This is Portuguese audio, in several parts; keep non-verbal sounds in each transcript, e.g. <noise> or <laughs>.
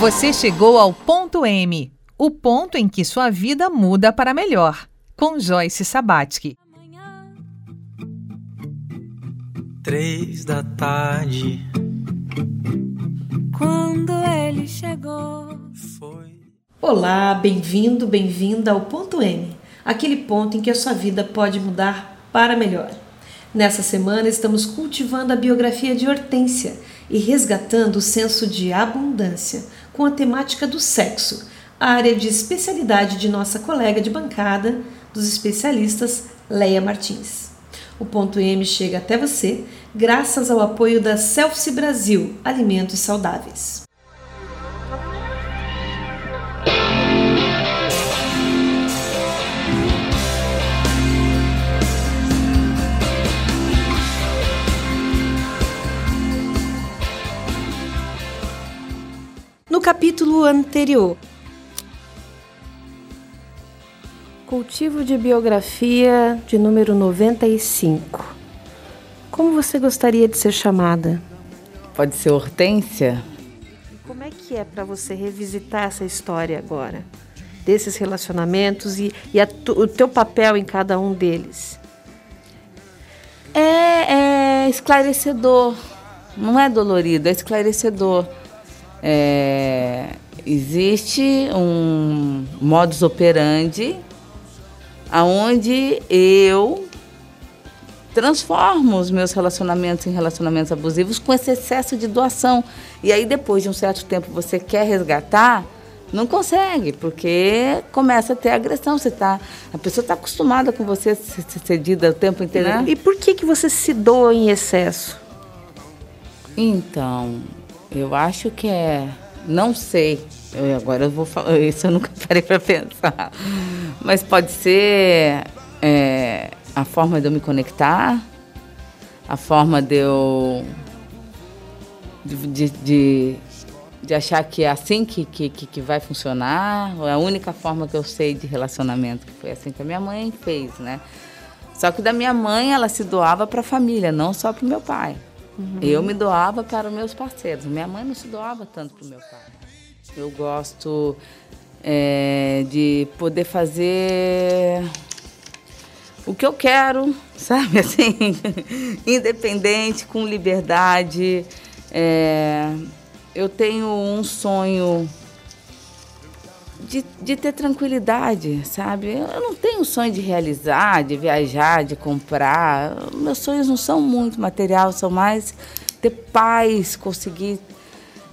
Você chegou ao ponto M, o ponto em que sua vida muda para melhor, com Joyce Sabatsky. Três da tarde. Quando ele chegou, Foi. Olá, bem-vindo, bem-vinda ao ponto M, aquele ponto em que a sua vida pode mudar para melhor. Nessa semana estamos cultivando a biografia de Hortência e resgatando o senso de abundância com a temática do sexo, área de especialidade de nossa colega de bancada dos especialistas Leia Martins. O ponto M chega até você graças ao apoio da Selfie Brasil Alimentos Saudáveis. No capítulo anterior, cultivo de biografia de número 95. Como você gostaria de ser chamada? Pode ser Hortência? Como é que é para você revisitar essa história agora? Desses relacionamentos e, e o teu papel em cada um deles? É, é esclarecedor. Não é dolorido, é esclarecedor. É, existe um modus operandi aonde eu transformo os meus relacionamentos em relacionamentos abusivos com esse excesso de doação. E aí depois de um certo tempo você quer resgatar, não consegue, porque começa a ter agressão. Você tá, a pessoa está acostumada com você ser cedida o tempo inteiro. né? E por que, que você se doa em excesso? Então, eu acho que é. Não sei. Eu- agora eu vou falar. <laughs> Isso eu nunca parei para pensar. Mas pode ser é, a forma de eu me conectar, a forma de eu. de, de, de, achar que é assim que, que, que que vai funcionar. É a única forma que eu sei de relacionamento, que foi assim que a minha mãe fez, né? Só que da minha mãe, ela se doava para a família, não só para o meu pai. Eu me doava para os meus parceiros. Minha mãe não se doava tanto para o meu pai. Eu gosto é, de poder fazer o que eu quero, <laughs> sabe? Assim, <laughs> independente, com liberdade. É, eu tenho um sonho de, de ter tranquilidade, sabe? Eu não tenho sonho de realizar, de viajar, de comprar. Meus sonhos não são muito material, são mais ter paz, conseguir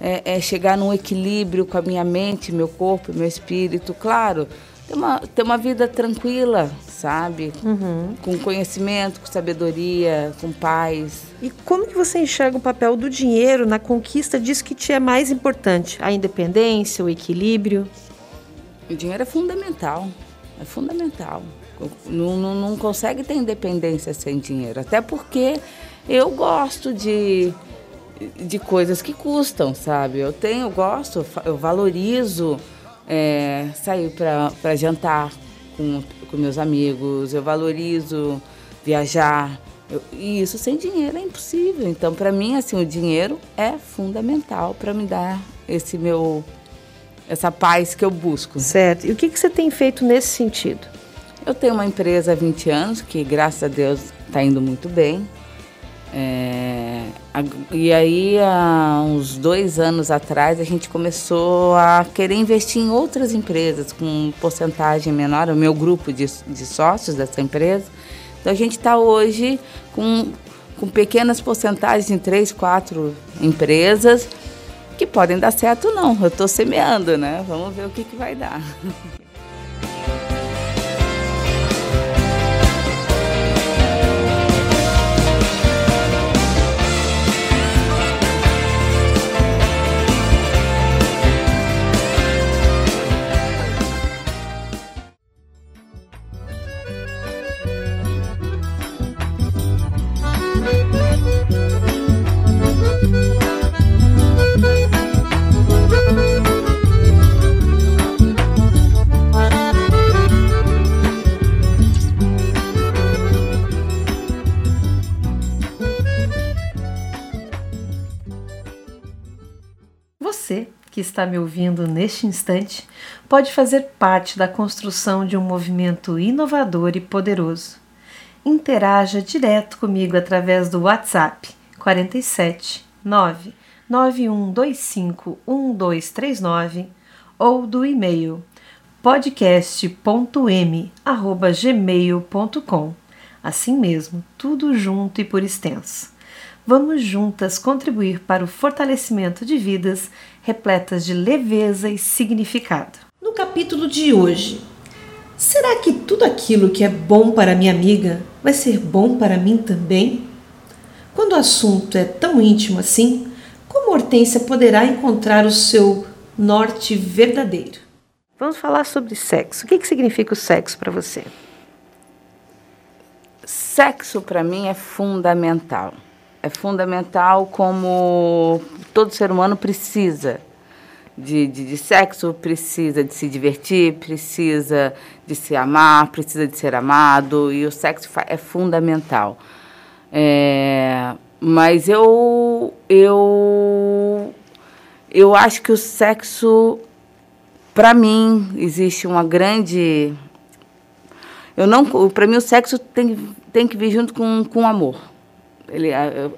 é, é, chegar num equilíbrio com a minha mente, meu corpo, meu espírito. Claro, ter uma, ter uma vida tranquila, sabe? Com conhecimento, com sabedoria, com paz. E como que você enxerga o papel do dinheiro na conquista disso que te é mais importante? A independência, o equilíbrio? O dinheiro é fundamental, é fundamental. Não, não, não consegue ter independência sem dinheiro, até porque eu gosto de, de coisas que custam, sabe? Eu tenho, eu gosto, eu valorizo é, sair para jantar com, com meus amigos, eu valorizo viajar. Eu- e isso sem dinheiro é impossível. Então, para mim, assim, o dinheiro é fundamental para me dar esse meu essa paz que eu busco. Certo. E o que, que você tem feito nesse sentido? Eu tenho uma empresa há 20 anos que, graças a Deus, está indo muito bem. É, e aí, há uns dois anos atrás, a gente começou a querer investir em outras empresas com porcentagem menor, o meu grupo de, de sócios dessa empresa. Então, a gente está hoje com, com pequenas porcentagens em três, quatro empresas que podem dar certo ou não. Eu estou semeando, né? Vamos ver o que, que vai dar. <laughs> está me ouvindo neste instante pode fazer parte da construção de um movimento inovador e poderoso. Interaja direto comigo através do WhatsApp 47 9 9125 1239 ou do e-mail podcast.m@gmail.com. Assim mesmo, tudo junto e por extenso. Vamos juntas contribuir para o fortalecimento de vidas repletas de leveza e significado. No capítulo de hoje, será que tudo aquilo que é bom para minha amiga vai ser bom para mim também? Quando o assunto é tão íntimo assim, como Hortência poderá encontrar o seu norte verdadeiro? Vamos falar sobre sexo. O que, que significa o sexo para você? Sexo para mim é fundamental é fundamental como todo ser humano precisa de, de, de, sexo, precisa de se divertir, precisa de se amar, precisa de ser amado, e o sexo é fundamental. É, mas eu, eu, eu acho que o sexo, para mim, existe uma grande. Eu não, para mim, o sexo tem, tem que vir junto com, com o amor. Ele,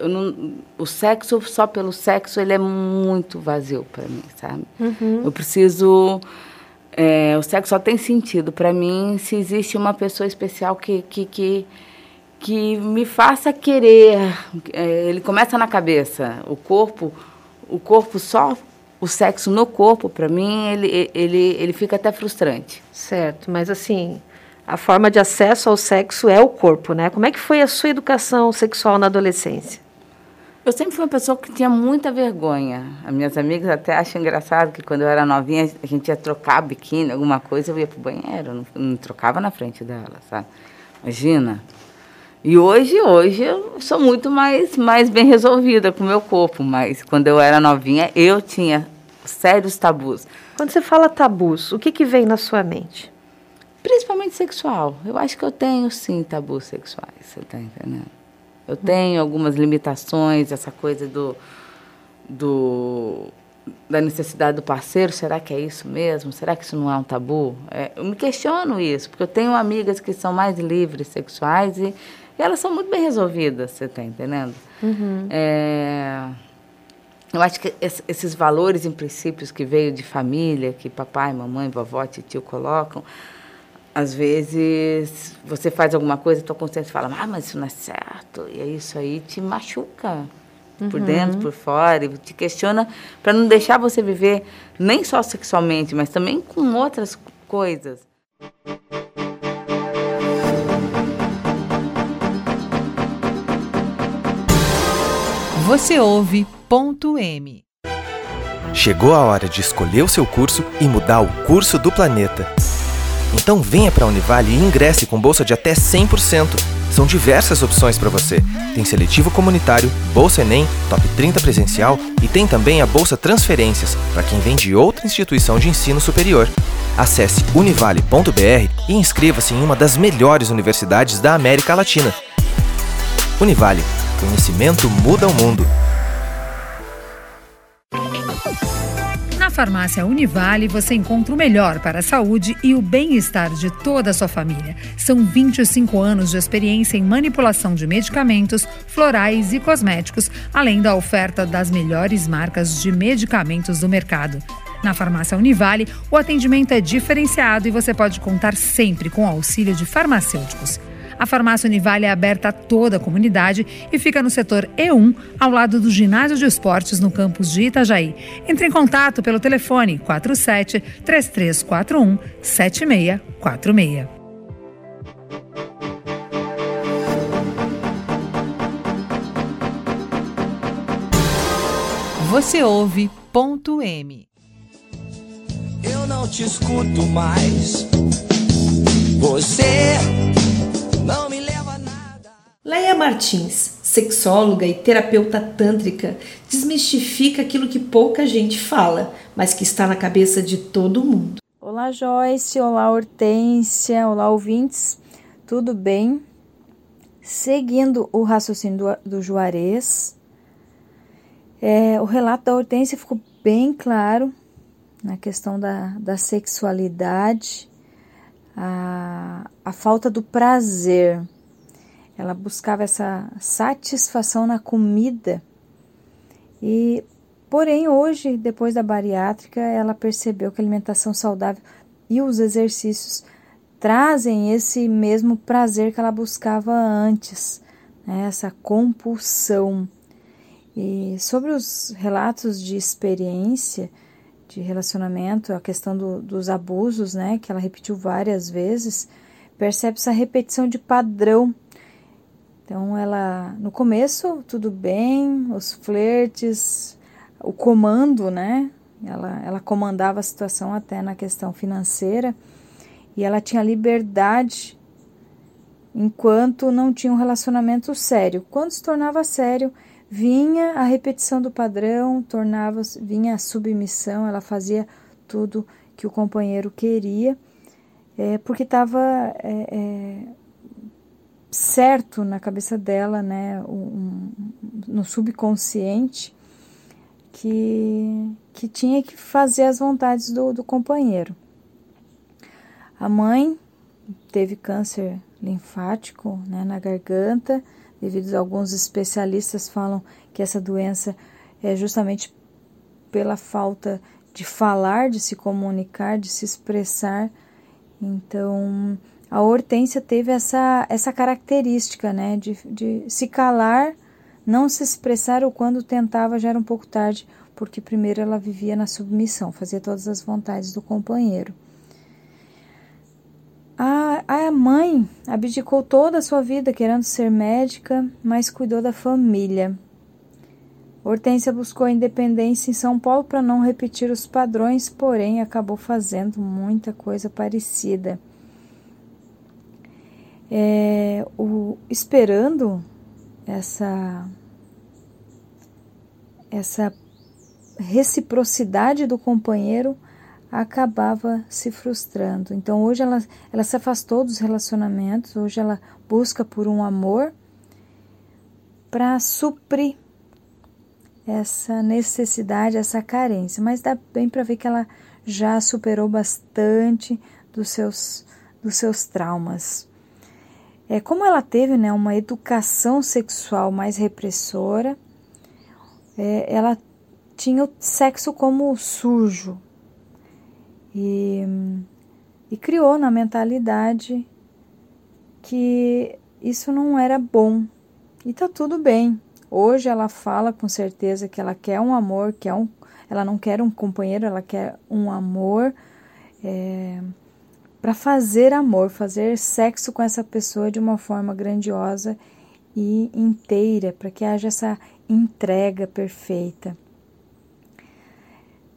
eu, não, o sexo só pelo sexo ele é muito vazio para mim, sabe? Uhum. Eu preciso é, o sexo só tem sentido para mim se existe uma pessoa especial que que, que, que me faça querer. É, ele começa na cabeça, o corpo, o corpo só o sexo no corpo para mim ele, ele ele fica até frustrante. Certo, mas assim a forma de acesso ao sexo é o corpo, né? Como é que foi a sua educação sexual na adolescência? Eu sempre fui uma pessoa que tinha muita vergonha. As minhas amigas até acham engraçado que quando eu era novinha, a gente ia trocar biquíni, alguma coisa, eu ia pro banheiro, não, não trocava na frente dela, sabe? Imagina. E hoje, hoje eu sou muito mais, mais bem resolvida com o meu corpo, mas quando eu era novinha, eu tinha sérios tabus. Quando você fala tabus, o que, que vem na sua mente? Principalmente sexual. Eu acho que eu tenho, sim, tabus sexuais, você está entendendo? Eu tenho algumas limitações, essa coisa do, do da necessidade do parceiro, será que é isso mesmo? Será que isso não é um tabu? É, eu me questiono isso, porque eu tenho amigas que são mais livres sexuais e, e elas são muito bem resolvidas, você está entendendo? Uhum. É, eu acho que esses valores e princípios que veio de família, que papai, mamãe, vovó, tio colocam, às vezes você faz alguma coisa, tua consciência fala, ah, mas isso não é certo. E é isso aí te machuca uhum. por dentro, por fora, e te questiona para não deixar você viver nem só sexualmente, mas também com outras coisas. Você ouve ponto M. Chegou a hora de escolher o seu curso e mudar o curso do planeta. Então venha para a Univale e ingresse com bolsa de até 100%. São diversas opções para você. Tem seletivo comunitário, bolsa Enem, top 30 presencial e tem também a bolsa Transferências para quem vem de outra instituição de ensino superior. Acesse univale.br e inscreva-se em uma das melhores universidades da América Latina. Univale, conhecimento muda o mundo. Farmácia Univale você encontra o melhor para a saúde e o bem-estar de toda a sua família. São 25 anos de experiência em manipulação de medicamentos, florais e cosméticos, além da oferta das melhores marcas de medicamentos do mercado. Na farmácia Univale, o atendimento é diferenciado e você pode contar sempre com o auxílio de farmacêuticos. A farmácia Univale é aberta a toda a comunidade e fica no setor E1, ao lado do ginásio de esportes no campus de Itajaí. Entre em contato pelo telefone 47 3341 7646. Você ouve ponto M. Eu não te escuto mais. Você Leia Martins, sexóloga e terapeuta tântrica, desmistifica aquilo que pouca gente fala, mas que está na cabeça de todo mundo. Olá Joyce, olá Hortência, olá ouvintes, tudo bem? Seguindo o raciocínio do, do Juarez, é, o relato da Hortência ficou bem claro na questão da, da sexualidade, a, a falta do prazer. Ela buscava essa satisfação na comida. E, porém, hoje, depois da bariátrica, ela percebeu que a alimentação saudável e os exercícios trazem esse mesmo prazer que ela buscava antes, né? essa compulsão. E sobre os relatos de experiência de relacionamento, a questão do, dos abusos, né, que ela repetiu várias vezes, percebe essa repetição de padrão. Então, ela, no começo, tudo bem, os flertes, o comando, né, ela, ela comandava a situação até na questão financeira e ela tinha liberdade enquanto não tinha um relacionamento sério. Quando se tornava sério, vinha a repetição do padrão, tornava vinha a submissão, ela fazia tudo que o companheiro queria, é, porque estava é, é, certo na cabeça dela, né, um, no subconsciente, que, que tinha que fazer as vontades do, do companheiro. A mãe teve câncer linfático né, na garganta, devido a alguns especialistas falam que essa doença é justamente pela falta de falar, de se comunicar, de se expressar. Então, a Hortência teve essa, essa característica, né, de, de se calar, não se expressar ou quando tentava já era um pouco tarde, porque primeiro ela vivia na submissão, fazia todas as vontades do companheiro. A, a mãe abdicou toda a sua vida querendo ser médica, mas cuidou da família. Hortência buscou a independência em São Paulo para não repetir os padrões, porém acabou fazendo muita coisa parecida. É, o, esperando essa essa reciprocidade do companheiro, acabava se frustrando. Então hoje ela, ela se afastou dos relacionamentos, hoje ela busca por um amor para suprir essa necessidade, essa carência. Mas dá bem para ver que ela já superou bastante dos seus, dos seus traumas. É, como ela teve né, uma educação sexual mais repressora, é, ela tinha o sexo como sujo, e, e criou na mentalidade que isso não era bom. E tá tudo bem. Hoje ela fala com certeza que ela quer um amor, quer um, ela não quer um companheiro, ela quer um amor é, para fazer amor, fazer sexo com essa pessoa de uma forma grandiosa e inteira, para que haja essa entrega perfeita.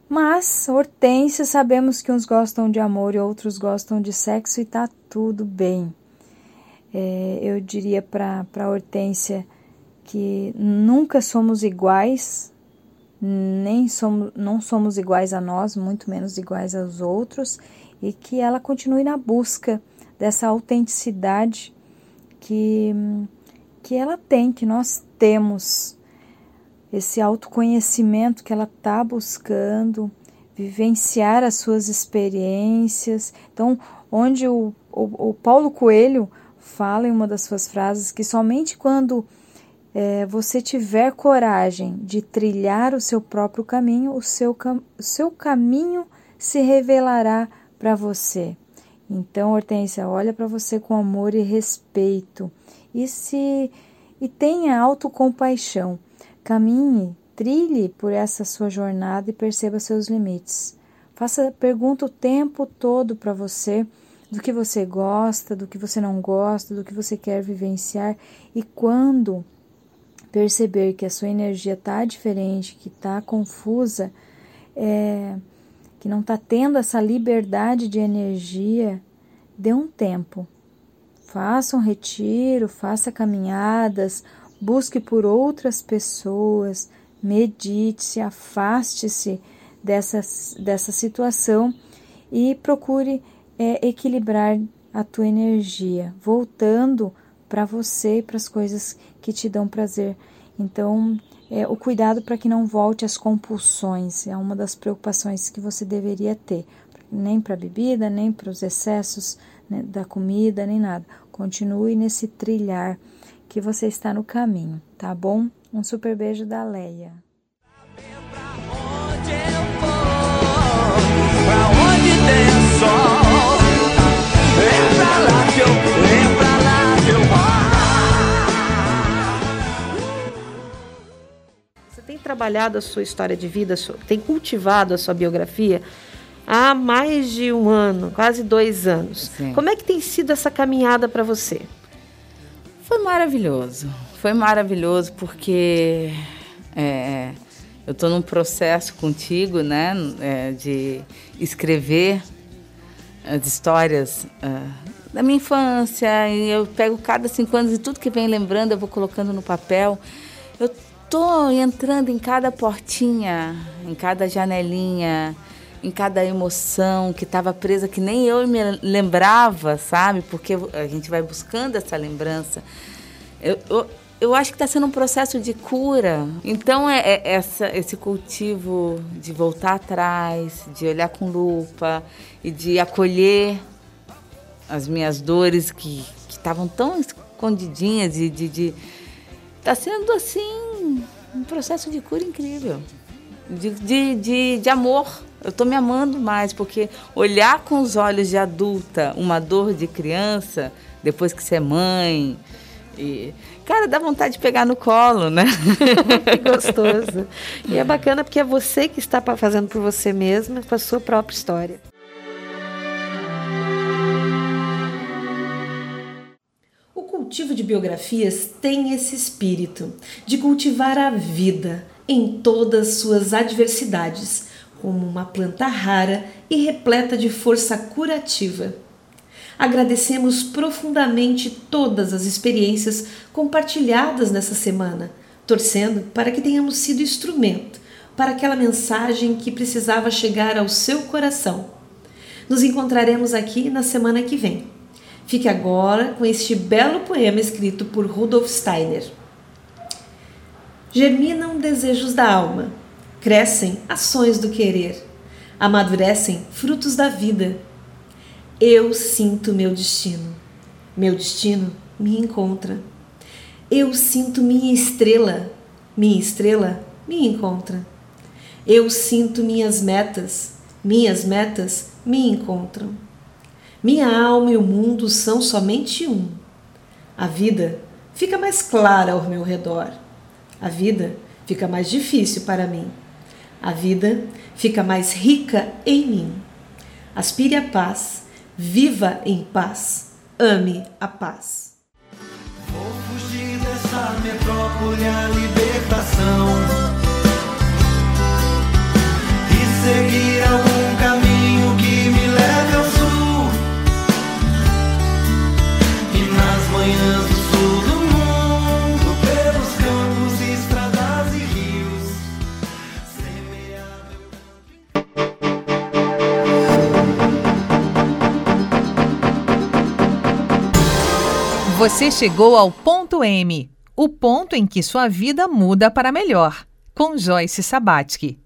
Mas, Hortência, sabemos que uns gostam de amor e outros gostam de sexo e tá tudo bem. É, eu diria para Hortência que nunca somos iguais, nem somos, não somos iguais a nós, muito menos iguais aos outros, e que ela continue na busca dessa autenticidade que, que ela tem, que nós temos esse autoconhecimento que ela está buscando, vivenciar as suas experiências. Então, onde o, o, o, Paulo Coelho fala em uma das suas frases que somente quando é, você tiver coragem de trilhar o seu próprio caminho, o seu, o seu caminho se revelará para você. Então, Hortência, olha para você com amor e respeito e se e tenha autocompaixão. Caminhe, trilhe por essa sua jornada e perceba seus limites. Faça pergunta o tempo todo para você do que você gosta, do que você não gosta, do que você quer vivenciar e quando perceber que a sua energia está diferente, que está confusa, é, que não está tendo essa liberdade de energia, dê um tempo. Faça um retiro, faça caminhadas, busque por outras pessoas, medite-se, afaste-se dessa, dessa situação e procure é, equilibrar a tua energia, voltando para você e para as coisas que te dão prazer. Então, é, o cuidado para que não volte às compulsões. É uma das preocupações que você deveria ter. Nem para a bebida, nem para os excessos né, da comida, nem nada. Continue nesse trilhar que você está no caminho, tá bom? Um super beijo da Leia. Trabalhado a sua história de vida, tem cultivado a sua biografia há mais de um ano, quase dois anos. Sim. Como é que tem sido essa caminhada para você? Foi maravilhoso. Foi maravilhoso porque é, eu estou num processo contigo, né, é, de escrever as histórias uh, da minha infância. E eu pego cada cinco anos e tudo que vem lembrando eu vou colocando no papel. Tô entrando em cada portinha, em cada janelinha, em cada emoção que estava presa que nem eu me lembrava, sabe? Porque a gente vai buscando essa lembrança. Eu, eu, eu acho que está sendo um processo de cura. Então, é, é, essa, esse cultivo de voltar atrás, de olhar com lupa e de acolher as minhas dores que estavam tão escondidinhas e de, de tá sendo assim processo de cura incrível de, de, de, de amor eu estou me amando mais porque olhar com os olhos de adulta uma dor de criança depois que você é mãe e Cara, dá vontade de pegar no colo, né? <laughs> que gostoso. E é bacana porque é você que está fazendo por você mesma, com a sua própria história. Cultivo de biografias tem esse espírito de cultivar a vida em todas suas adversidades, como uma planta rara e repleta de força curativa. Agradecemos profundamente todas as experiências compartilhadas nessa semana, torcendo para que tenhamos sido instrumento para aquela mensagem que precisava chegar ao seu coração. Nos encontraremos aqui na semana que vem. Fique agora com este belo poema escrito por Rudolf Steiner. Germinam desejos da alma, crescem ações do querer, amadurecem frutos da vida eu sinto meu destino. Meu destino me encontra. Eu sinto minha estrela. Minha estrela me encontra. Eu sinto minhas metas. Minhas metas me encontram. Minha alma e o mundo são somente um. A vida fica mais clara ao meu redor. A vida fica mais difícil para mim. A vida fica mais rica em mim. Aspire a paz Viva em paz. Ame a paz. Vou fugir dessa metrópole a libertação e seguir Você chegou ao ponto M, o ponto em que sua vida muda para melhor, com Joyce Sabatsky.